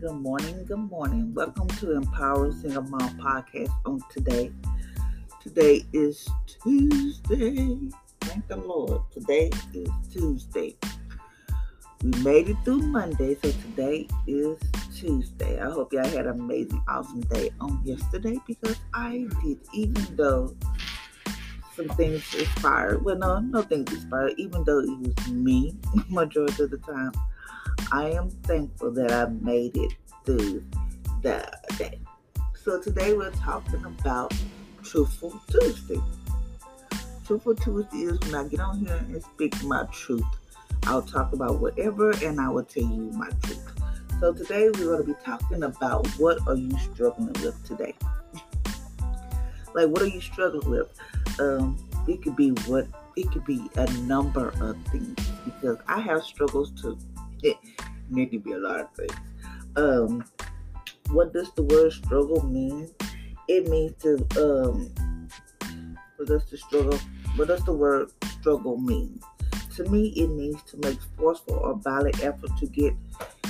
Good morning, good morning. Welcome to Empower Single Mom Podcast on today. Today is Tuesday. Thank the Lord. Today is Tuesday. We made it through Monday, so today is Tuesday. I hope y'all had an amazing, awesome day on yesterday because I did, even though some things expired. Well, no, no things expired, even though it was me majority of the time. I am thankful that I made it through the day. So today we're talking about Truthful Tuesday. Truthful Tuesday is when I get on here and speak my truth. I'll talk about whatever and I will tell you my truth. So today we're going to be talking about what are you struggling with today? like what are you struggling with? Um, it could be what it could be a number of things because I have struggles it need to be a lot of things. Um, what does the word struggle mean? It means to um, what does the struggle? What does the word struggle mean? To me, it means to make forceful or violent effort to get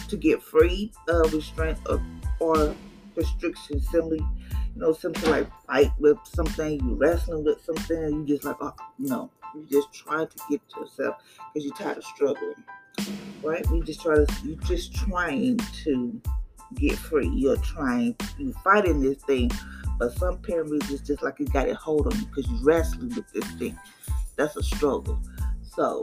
to get free of restraint or, or restriction. Simply, you know, something like fight with something, you wrestling with something, you just like, oh, no, you just trying to get yourself because you're tired of struggling right? You just try to you just trying to get free. You're trying you're fighting this thing, but some parents is just like you got it hold on you because you're wrestling with this thing. That's a struggle. So,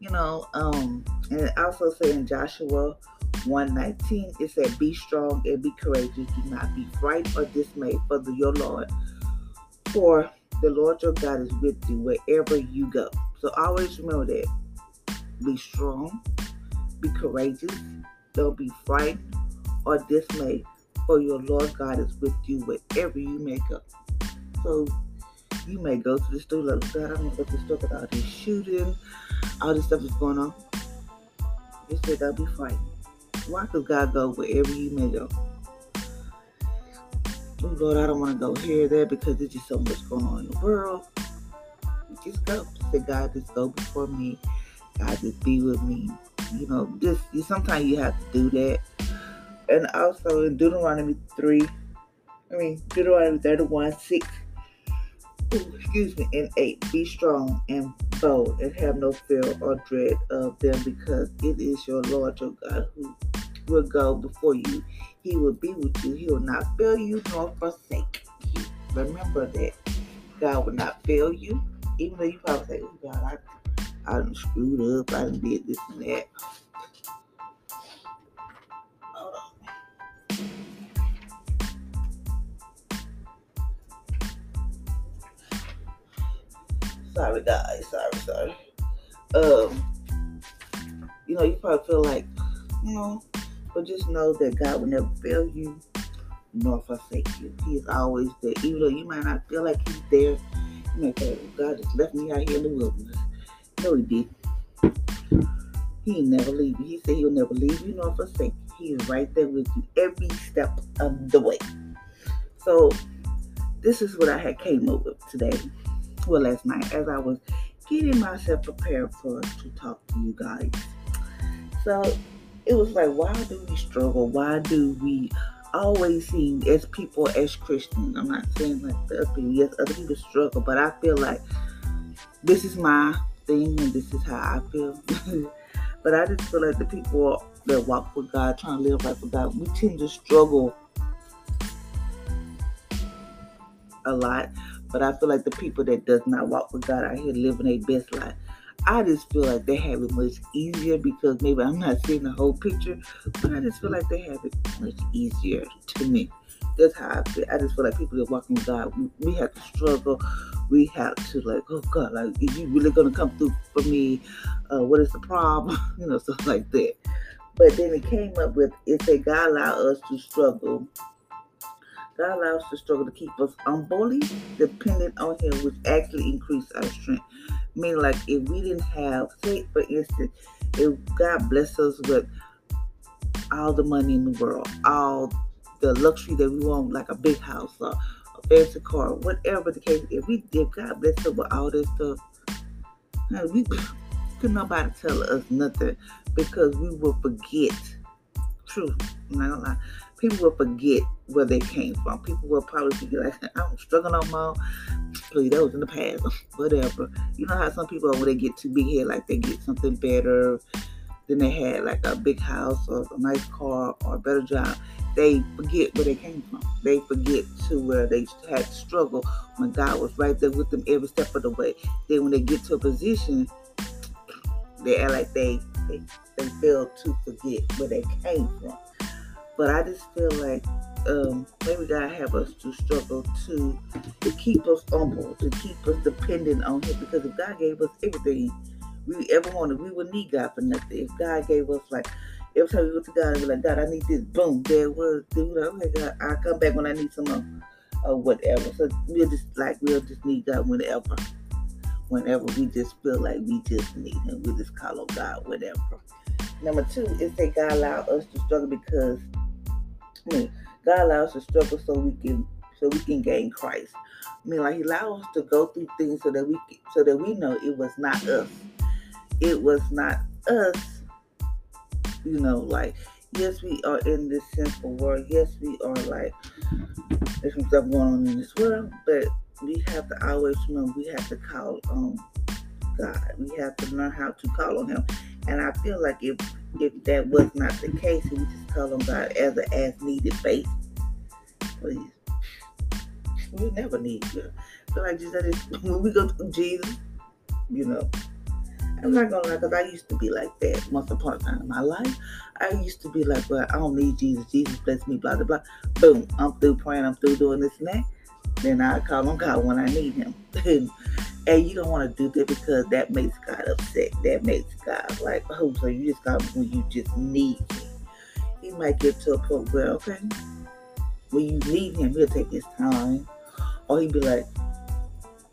you know, um, and also say in Joshua 119, it said, Be strong and be courageous, do not be frightened or dismayed for the, your Lord. For the Lord your God is with you wherever you go. So always remember that. Be strong, be courageous. Don't be frightened or dismayed, for your Lord God is with you wherever you may go. So you may go to the store like, God, I'm gonna go to the store with all this shooting, all this stuff is going on. He said, Don't be frightened. Why could God go wherever you may go? Oh Lord, I don't want to go here, there because there's just so much going on in the world. Just go. Say, God, just go before me. God, just be with me you know, just sometimes you have to do that. And also in Deuteronomy 3, I mean, Deuteronomy 31 6, excuse me, and 8, be strong and bold and have no fear or dread of them because it is your Lord your God who will go before you. He will be with you. He will not fail you nor forsake you. Remember that God will not fail you, even though you probably say, Oh God, I I done screwed up. I done did this and that. Sorry, guys. Sorry, sorry. Um, you know, you probably feel like, you know, but just know that God will never fail you nor forsake you. He is always there. Even though you might not feel like He's there, you say, God just left me out here in the wilderness. No, he did. He never leave you. He said he'll never leave you nor forsake you. He is right there with you every step of the way. So this is what I had came up with today. Well, last night as I was getting myself prepared for to talk to you guys. So it was like, why do we struggle? Why do we always see as people as Christians? I'm not saying like the other people, yes, other people struggle, but I feel like this is my thing and this is how I feel. but I just feel like the people that walk with God, trying to live life for God, we tend to struggle a lot. But I feel like the people that does not walk with God out here living their best life. I just feel like they have it much easier because maybe I'm not seeing the whole picture, but I just feel like they have it much easier to me. That's how I feel. I just feel like people that walk with God, we, we have to struggle we have to like, oh God, like, is you really gonna come through for me? Uh, what is the problem? you know, stuff like that. But then it came up with it said God allow us to struggle. God allows us to struggle to keep us unholy, dependent on Him, which actually increase our strength. Meaning, like if we didn't have, say for instance, if God bless us with all the money in the world, all the luxury that we want, like a big house or a fancy car, whatever the case. If we if God bless us with all this stuff, we could nobody tell us nothing because we will forget True. I'm not gonna lie. People will forget where they came from. People will probably be like, I don't struggle no more. Please, that was in the past. Whatever. You know how some people, when they get too big head, like they get something better than they had, like a big house or a nice car or a better job. They forget where they came from. They forget to where they had to struggle when God was right there with them every step of the way. Then when they get to a position, they act like they they, they fail to forget where they came from. But I just feel like um, maybe God have us to struggle to to keep us humble, to keep us dependent on Him. Because if God gave us everything we ever wanted, we would need God for nothing. If God gave us like every time we go to God and be like, God, I need this, boom, there was. Dude, okay, God, I'll come back when I need some or whatever. So we'll just like we'll just need God whenever whenever we just feel like we just need him. We just call on God, whatever. Number two is that God allow us to struggle because I mean, God allows us to struggle so we can so we can gain Christ. I mean, like He allows us to go through things so that we so that we know it was not us. It was not us. You know, like yes, we are in this sinful world. Yes, we are like there's some stuff going on in this world, but we have to always remember we have to call on God. We have to learn how to call on Him. And I feel like if if that was not the case, we just call on God as an as needed basis. Please. We never need you. Feel like Jesus when we go to Jesus, you know. I'm not gonna lie, because I used to be like that once upon a time in my life. I used to be like, well, I don't need Jesus. Jesus bless me, blah, blah, blah. Boom, I'm through praying, I'm through doing this and that then I call on God when I need Him. and you don't want to do that because that makes God upset. That makes God like, oh, so you just got when you just need me. He might get to a point where, okay, when you need Him, He'll take His time, or He'll be like,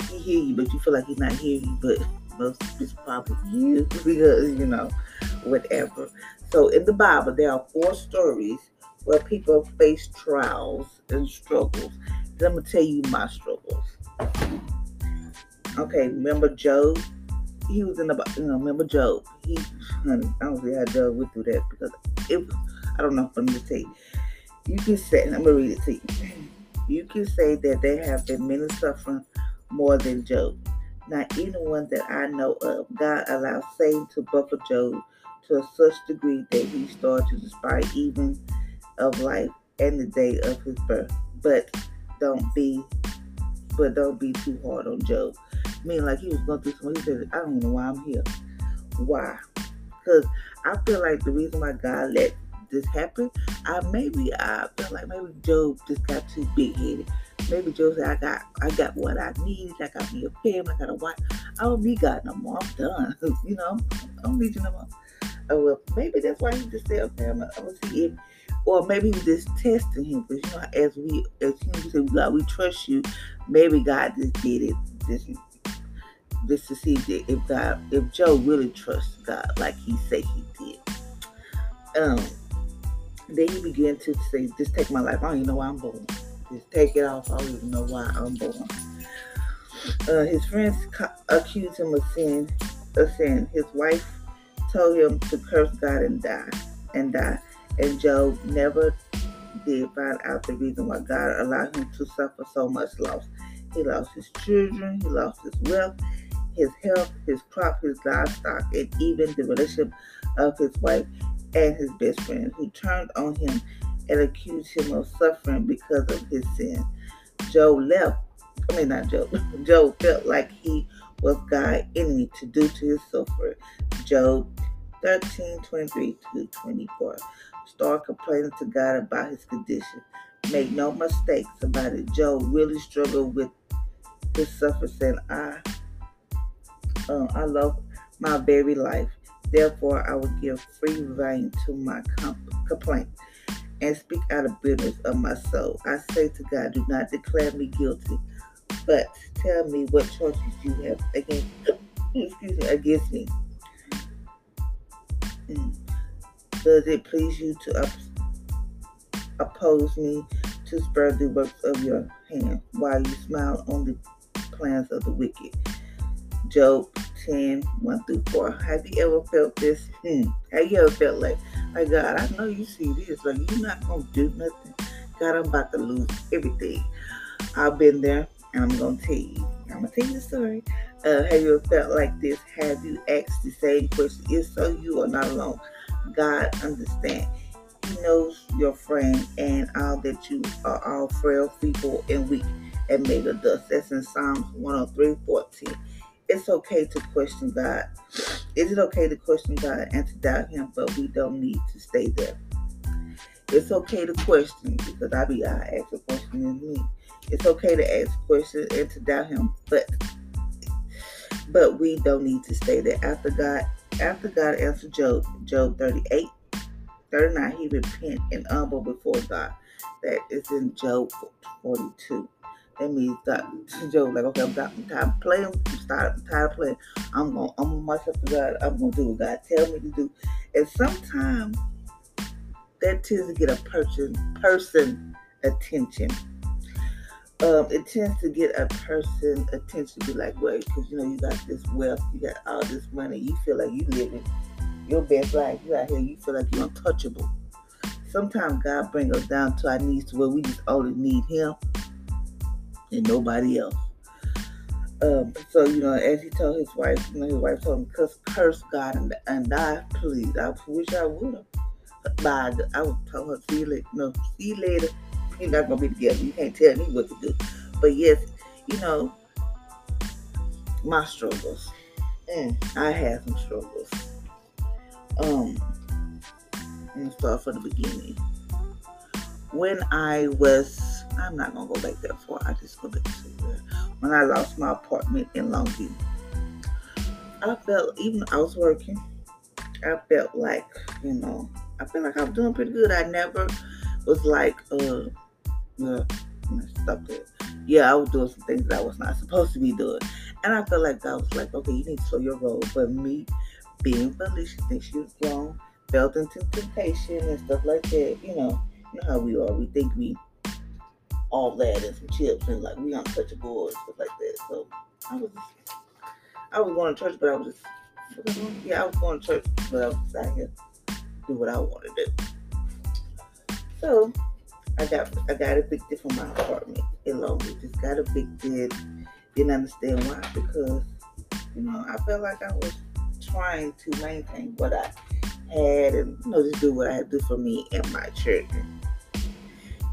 He hear you, but you feel like He's not hearing you, but it's probably you because you know, whatever. So in the Bible, there are four stories where people face trials and struggles I'm gonna tell you my struggles. Okay, remember Job? He was in the you know, remember Job. He honey, I don't see how Job went through that because it I don't know if I'm gonna tell you. You can say I'm gonna read it to you. You can say that there have been many suffering more than Job. Not anyone that I know of. God allowed Satan to buffet Job to a such degree that he started to despise even of life and the day of his birth. But don't be, but don't be too hard on Job. I mean, like he was going through something. He said, I don't know why I'm here. Why? Because I feel like the reason why God let this happen, I maybe I feel like maybe Job just got too big headed. Maybe Joe said, I got I got what I need. I got me a family. I got a wife. I don't need God no more. I'm done. you know, I don't need you no more. Oh, well, maybe that's why he just said, okay, I'm gonna see if or maybe he was just testing him because you know as we as humans say God we trust you maybe God just did it just just to see if God if Joe really trusts God like he said he did um then he began to say just take my life I don't even know why I'm born just take it off. I don't even know why I'm born. Uh, his friends accused him of sin of sin. His wife told him to curse God and die and die. And Job never did find out the reason why God allowed him to suffer so much loss. He lost his children, he lost his wealth, his health, his crop, his livestock, and even the relationship of his wife and his best friend, who turned on him and accused him of suffering because of his sin. Job left, I mean, not Job, Job felt like he was God's enemy to do to his suffering. Job 13 23 to 24 start complaining to God about his condition. Make no mistakes about it. Job really struggled with his suffering, saying, I, uh, I love my very life. Therefore, I will give free rein to my complaint and speak out of bitterness of my soul. I say to God, do not declare me guilty, but tell me what charges you have against, excuse me, against me. Mm. Does it please you to up, oppose me to spur the works of your hand while you smile on the plans of the wicked? Job 10, 1 through 4. Have you ever felt this? Hmm. Have you ever felt like, my God, I know you see this. Like, you're not going to do nothing. God, I'm about to lose everything. I've been there, and I'm going to tell you. I'm going to tell you the story. Uh, have you ever felt like this? Have you asked the same question? If so, you are not alone. God understands. He knows your friend and all that you are all frail, feeble, and weak and made of dust. That's in Psalms 103 14. It's okay to question God. Is it okay to question God and to doubt Him? But we don't need to stay there. It's okay to question because I be I ask a question in me. It's okay to ask questions and to doubt Him, but but we don't need to stay there. After God, after God answered Job, Job 38, 39, he repent and humble before God. That is in Job 42. That means that Joe, like, okay, I'm, I'm tired of playing. I'm tired, I'm tired of playing. I'm gonna humble myself to God. I'm gonna do what God tell me to do. And sometimes that tends to get a person person attention. Um, it tends to get a person attention to be like, wait, because you know you got this wealth, you got all this money, you feel like you living your best life. You out here, you feel like you're untouchable. Sometimes God bring us down to our knees to where we just only need Him and nobody else. Um, so you know, as he told his wife, you know, his wife told him, "Curse, curse God and, and die, please." I wish I would have. But I would tell her, "See you later." No, see you later. We're not gonna be together. You can't tell me what to do. But yes, you know, my struggles. Mm, I had some struggles. Um, me start from the beginning. When I was, I'm not gonna go back that far. I just go back to where when I lost my apartment in Longview. I felt even I was working. I felt like you know, I felt like I was doing pretty good. I never was like, uh, uh stop it. Yeah, I was doing some things that I was not supposed to be doing, and I felt like I was like, okay, you need to slow your roll. But me being Felicia, think she was grown, felt into temptation and stuff like that. You know, you know how we are. We think we all that and some chips and like we untouchable and stuff like that. So I was I was going to church, but I was just yeah, I was going to church, but I was just out here do what I wanted to do. So I got I got evicted from my apartment in Longview. Just got evicted. Didn't understand why because you know I felt like I was trying to maintain what I had and you know just do what I had to do for me and my children.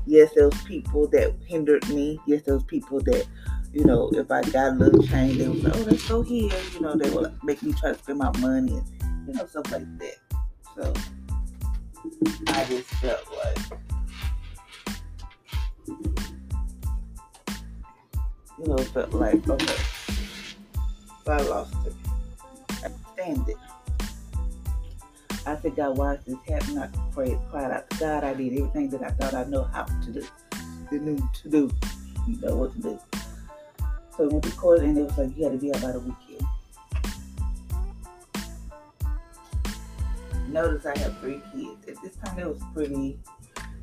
Yes, those people that hindered me. Yes, those people that you know if I got a little change, they was like, oh, let's go here. You know, they will make me try to spend my money and you know stuff like that. So I just felt like. You know, felt like okay, so I lost it understand it. I said, God, why is this happening? I prayed, cried out to God. I did everything that I thought I know how to do. Knew to do. You know what to do. So I went to court and it was like, you got to be out by the weekend. Notice I have three kids. At this time, it was pretty,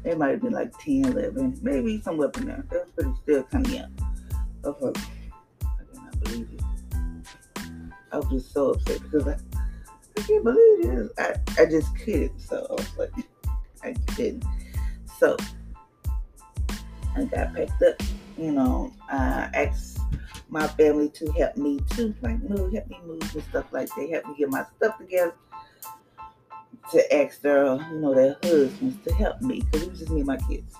they might have been like 10, 11, maybe somewhere in there. They was pretty still kind of young. I cannot believe it. I was just so upset because I, I can't believe this. I, I just couldn't. So like, I couldn't. So I got packed up. You know, I asked my family to help me to like move, help me move and stuff like that. Help me get my stuff together. To ask their, you know, their husbands to help me because it was just me and my kids.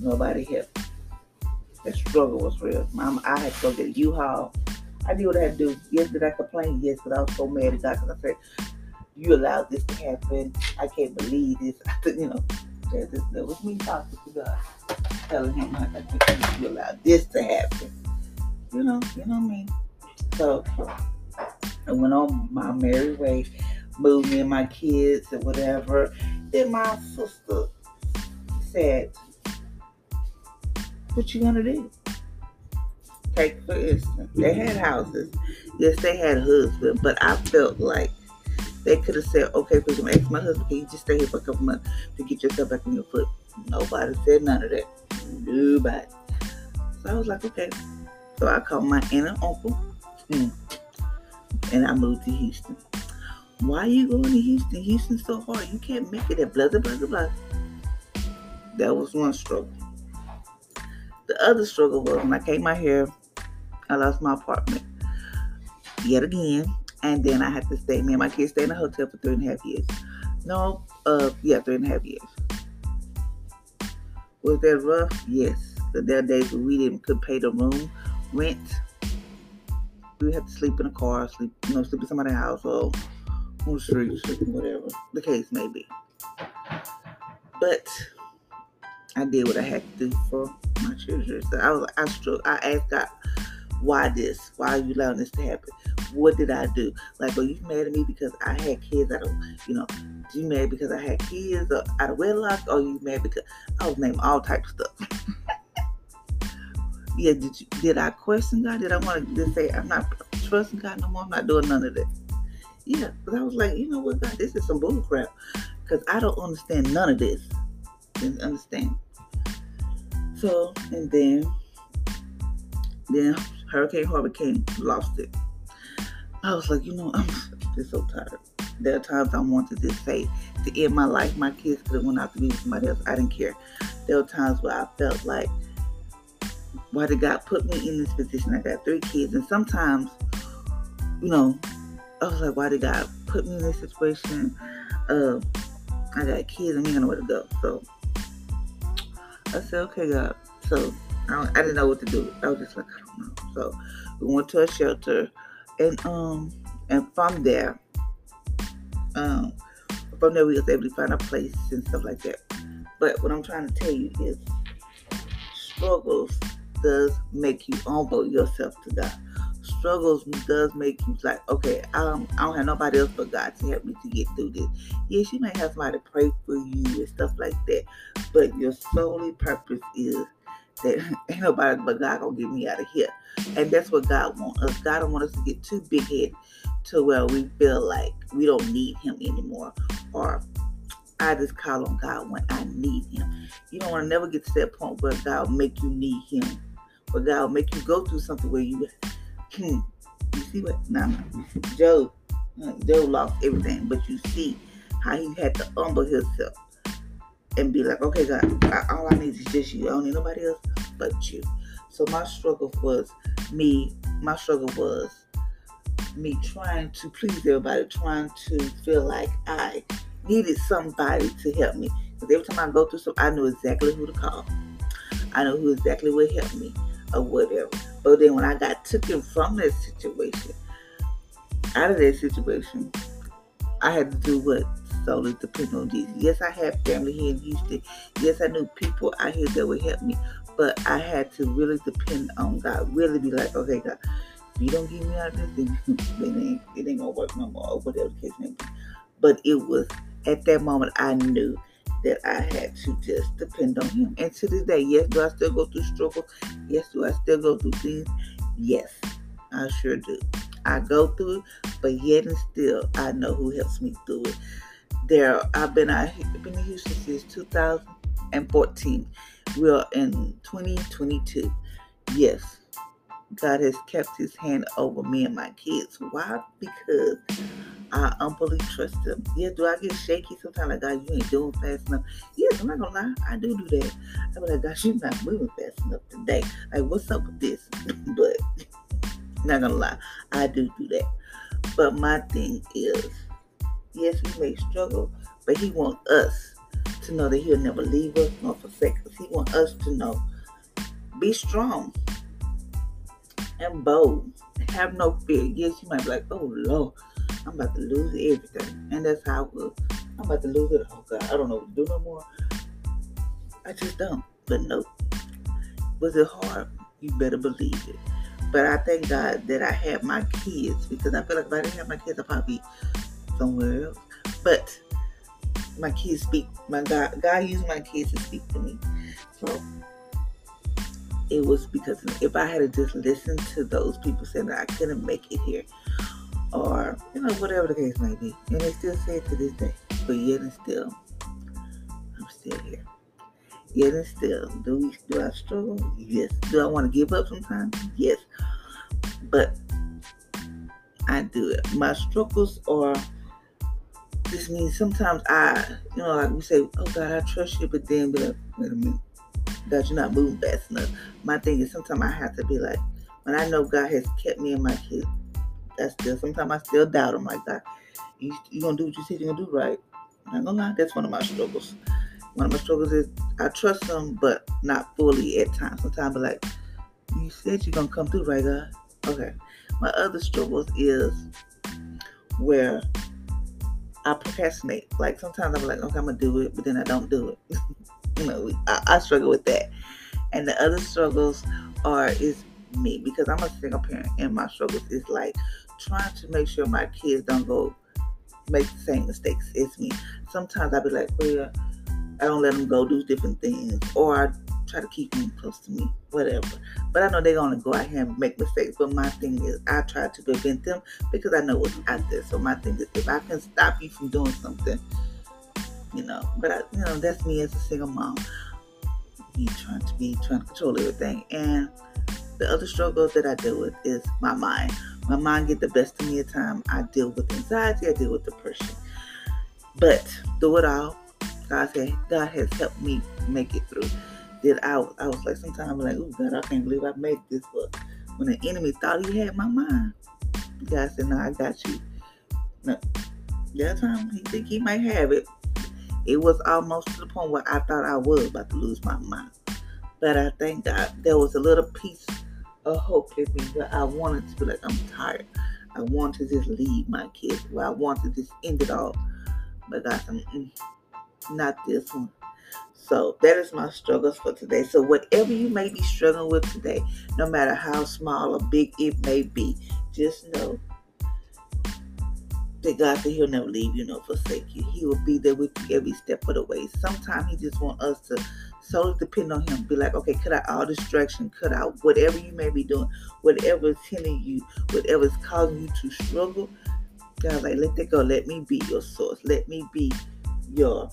Nobody helped. The struggle was real. Mom, I had to go get a U-Haul I knew what I had to do. Yes, did I complain? Yes, but I was so mad at God I said, You allowed this to happen. I can't believe this. I said, you know, that, that was me talking to God, telling him I can't you allowed this to happen. You know, you know what I mean? So I went on my merry way, moved me and my kids and whatever. Then my sister said, What you gonna do? Take for instance, they had houses. Yes, they had husbands, but I felt like they could have said, okay, because I'm ask my husband, can you just stay here for a couple months to get yourself back on your foot? Nobody said none of that. Nobody. So I was like, okay. So I called my aunt and uncle Mm. And I moved to Houston. Why are you going to Houston? Houston's so hard. You can't make it at blah, blah, blah, blah. That was one struggle. The other struggle was when I came out here, I lost my apartment yet again. And then I had to stay. Me and my kids stayed in a hotel for three and a half years. No, uh, yeah, three and a half years. Was that rough? Yes. There are days we didn't could pay the room rent. We had to sleep in a car, sleep, you know, sleep in somebody's house or on the street, sleep whatever the case may be. But I did what I had to do for my children. So I was, I struggled. I asked God, why this? Why are you allowing this to happen? What did I do? Like, are you mad at me because I had kids out of, you know, you mad because I had kids out of wedlock? Or you mad because I was naming all types of stuff? yeah, did you, did I question God? Did I want to just say I'm not trusting God no more? I'm not doing none of that. Yeah, because I was like, you know what, God, this is some bull crap. Because I don't understand none of this. Didn't understand. So, and then, then Hurricane Harvey came, lost it. I was like, you know, I'm just so tired. There are times I wanted to say to end my life. My kids could have went out to be with somebody else. I didn't care. There were times where I felt like, why did God put me in this position? I got three kids, and sometimes, you know, I was like, why did God put me in this situation? Uh, I got kids and don't know where to go. So I said, okay, God. So I, I, didn't know what to do. I was just like, I don't know. So we went to a shelter, and um, and from there, um, from there we was able to find a place and stuff like that. But what I'm trying to tell you is, struggles does make you humble yourself to God. Struggles does make you like, okay, um, I don't have nobody else but God to help me to get through this. Yes, you may have somebody pray for you and stuff like that, but your solely purpose is that ain't nobody but God gonna get me out of here. And that's what God wants us. God don't want us to get too big headed to where we feel like we don't need him anymore. Or I just call on God when I need him. You don't want to never get to that point where God make you need him. But God will make you go through something where you you see what no no Job Job lost everything, but you see how he had to humble himself and be like, okay, God, all I need is just you. I don't need nobody else but you. So my struggle was me. My struggle was me trying to please everybody, trying to feel like I needed somebody to help me. Because every time I go through something, I knew exactly who to call. I know who exactly would help me or whatever. But then when I got taken from that situation, out of that situation, I had to do what solely depend on Jesus. Yes, I had family here in Houston. Yes, I knew people out here that would help me. But I had to really depend on God. Really be like, okay, God, if you don't get me out of this, then it ain't, it ain't gonna work no more, or whatever the case may be. But it was at that moment I knew that I had to just depend on Him. And to this day, yes, do I still go through struggles? Yes, do I still go through things? Yes, I sure do. I go through it, but yet and still, I know who helps me through it there. I've been out been in Houston since 2014. We are in 2022. Yes, God has kept His hand over me and my kids. Why? Because I humbly trust Him. Yeah, do I get shaky sometimes? Like God, you ain't doing fast enough. Yes, I'm not gonna lie, I do do that. I'm like, God, you're not moving fast enough today. Like, what's up with this? but not gonna lie, I do do that. But my thing is Yes, we may struggle, but He wants us to know that He'll never leave us nor forsake us. He wants us to know be strong and bold. Have no fear. Yes, you might be like, oh Lord, I'm about to lose everything. And that's how I was. I'm about to lose it. Oh God, I don't know what to do no more. I just don't. But no. Was it hard? You better believe it. But I thank God that I had my kids because I feel like if I didn't have my kids, I'd probably be somewhere else. But my kids speak. My God, God used my kids to speak to me. So it was because if I had to just listened to those people saying that I couldn't make it here, or you know whatever the case may be, and they still say it to this day. But yet and still, I'm still here. Yet and still, do we do I struggle? Yes. Do I want to give up sometimes? Yes. But I do it. My struggles are this means sometimes I, you know, like we say, oh God, I trust you, but then like, wait a minute, God, you're not moving fast enough. My thing is sometimes I have to be like, when I know God has kept me and my kids, that's still sometimes I still doubt him like God, you you gonna do what you said you're gonna do, right? I'm not gonna lie, that's one of my struggles. One of my struggles is I trust him, but not fully at times. Sometimes I be like, you said you're gonna come through, right, God? Okay. My other struggles is where I procrastinate. Like sometimes I'm like, okay, I'm gonna do it, but then I don't do it. you know, I, I, struggle with that. And the other struggles are is me because I'm a single parent, and my struggles is like trying to make sure my kids don't go make the same mistakes as me. Sometimes I'll be like, well, I don't let them go do different things, or I try to keep me close to me, whatever. But I know they're gonna go out here and make mistakes. But my thing is, I try to prevent them because I know what's out there. So my thing is, if I can stop you from doing something, you know. But I, you know, that's me as a single mom. Me trying to be trying to control everything, and the other struggle that I deal with is my mind. My mind get the best of me at time. I deal with anxiety. I deal with depression. But through it all, God said God has helped me make it through that I, I was like, sometimes I'm like, oh God, I can't believe I made this. But when the enemy thought he had my mind, God said, no, I got you. No, that time he think he might have it. It was almost to the point where I thought I was about to lose my mind. But I thank God there was a little piece of hope in me that I wanted to be like, I'm tired. I want to just leave my kids. Where I want to just end it all. But God said, not this one. So that is my struggles for today. So whatever you may be struggling with today, no matter how small or big it may be, just know that God said He'll never leave you nor forsake you. He will be there with you every step of the way. Sometimes He just want us to solely depend on Him. Be like, okay, cut out all distraction, cut out whatever you may be doing, whatever is hindering you, whatever is causing you to struggle. God's like, let that go. Let me be your source. Let me be your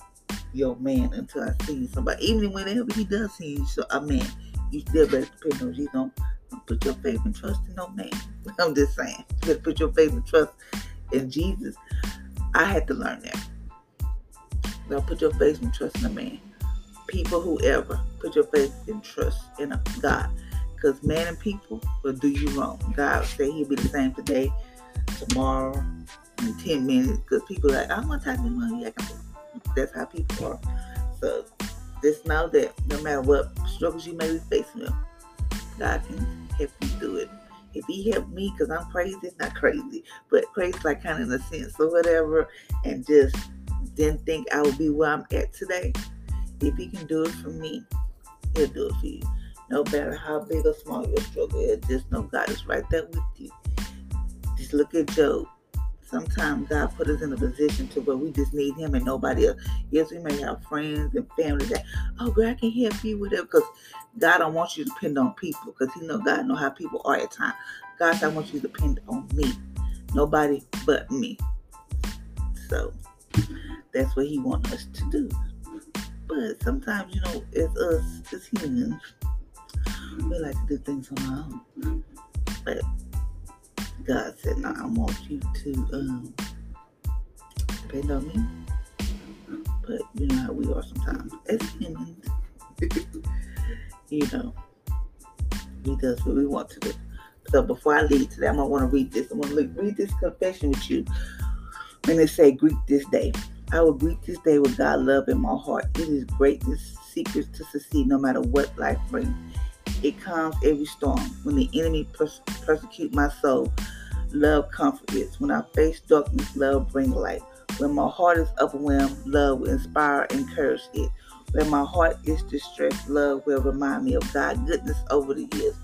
your man until I see somebody. Even whenever he does see you, so a man, you still better depend on you. Don't, put your faith and trust in no man. I'm just saying. Better put your faith and trust in Jesus. I had to learn that. Don't put your faith and trust in a man. People, whoever, put your faith and trust in a God. Because man and people will do you wrong. God say he'll be the same today, tomorrow, in 10 minutes. Because people are like, I'm going to talk to him. That's how people are. So just know that no matter what struggles you may be facing God can help you through it. If He helped me, because I'm crazy, it's not crazy, but crazy like kind of in a sense or whatever, and just didn't think I would be where I'm at today. If He can do it for me, He'll do it for you. No matter how big or small your struggle is, just know God is right there with you. Just look at Job sometimes God put us in a position to where we just need Him and nobody else. Yes, we may have friends and family that, oh, God, I can help you with it because God don't want you to depend on people because He know God know how people are at times. God, I want you to depend on me, nobody but me. So that's what He wants us to do. But sometimes, you know, as us as humans, we like to do things on our own. But God said, "No, I want you to um, depend on me." But you know how we are sometimes as humans. you know, He does what we want to do. So before I leave today, I'm gonna want to read this. I'm gonna read this confession with you. When they say, "Greet this day," I will greet this day with God love in my heart. It is greatness, secrets to succeed, no matter what life brings. It calms every storm. When the enemy pers- persecute my soul, love comforts. When I face darkness, love brings light. When my heart is overwhelmed, love will inspire and encourage it. When my heart is distressed, love will remind me of God's goodness over the years.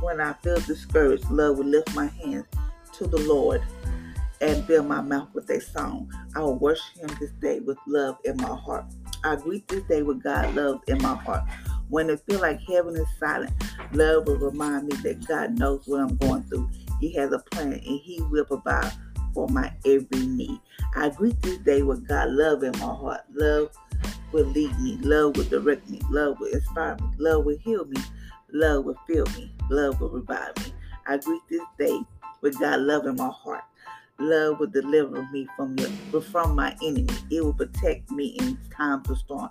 When I feel discouraged, love will lift my hands to the Lord and fill my mouth with a song. I will worship Him this day with love in my heart. I greet this day with God love in my heart. When it feels like heaven is silent, love will remind me that God knows what I'm going through. He has a plan and He will provide for my every need. I greet this day with God love in my heart. Love will lead me. Love will direct me. Love will inspire me. Love will heal me. Love will fill me. Love will revive me. I greet this day with God love in my heart. Love will deliver me from your from my enemy. It will protect me in times of storm.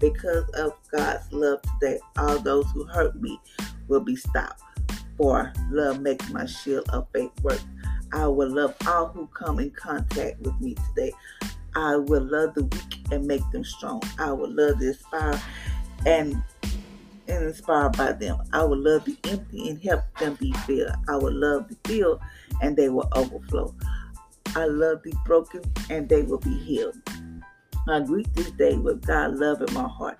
Because of God's love today, all those who hurt me will be stopped. For love makes my shield of faith work. I will love all who come in contact with me today. I will love the weak and make them strong. I will love the inspired and, and inspired by them. I will love the empty and help them be filled. I will love the filled and they will overflow. I love the broken and they will be healed. I greet this day with God love in my heart.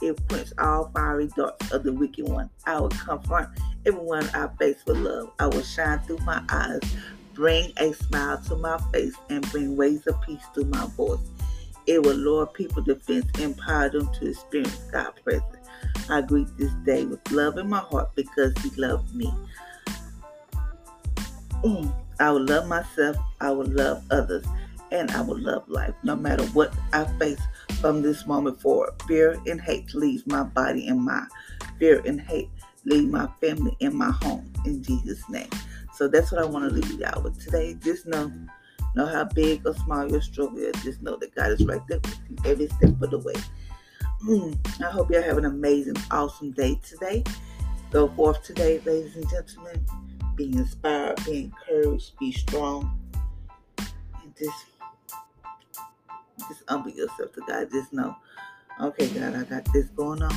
It quench all fiery darts of the wicked one. I will confront everyone I face with love. I will shine through my eyes, bring a smile to my face, and bring ways of peace to my voice. It will lower people's defense and empower them to experience God's presence. I greet this day with love in my heart because He loved me. Mm. I will love myself, I will love others, and I will love life no matter what I face from this moment forward. Fear and hate leaves my body and my Fear and hate leave my family and my home in Jesus' name. So that's what I want to leave you out with today. Just know, know how big or small your struggle is. Just know that God is right there with you every step of the way. Mm, I hope you all have an amazing, awesome day today. Go forth today, ladies and gentlemen. Be inspired, be encouraged, be strong, and just just humble yourself to God. Just know, okay, God, I got this going on.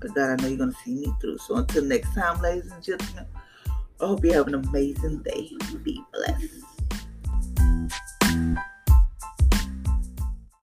But God, I know you're going to see me through. So until next time, ladies and gentlemen, I hope you have an amazing day. Be blessed.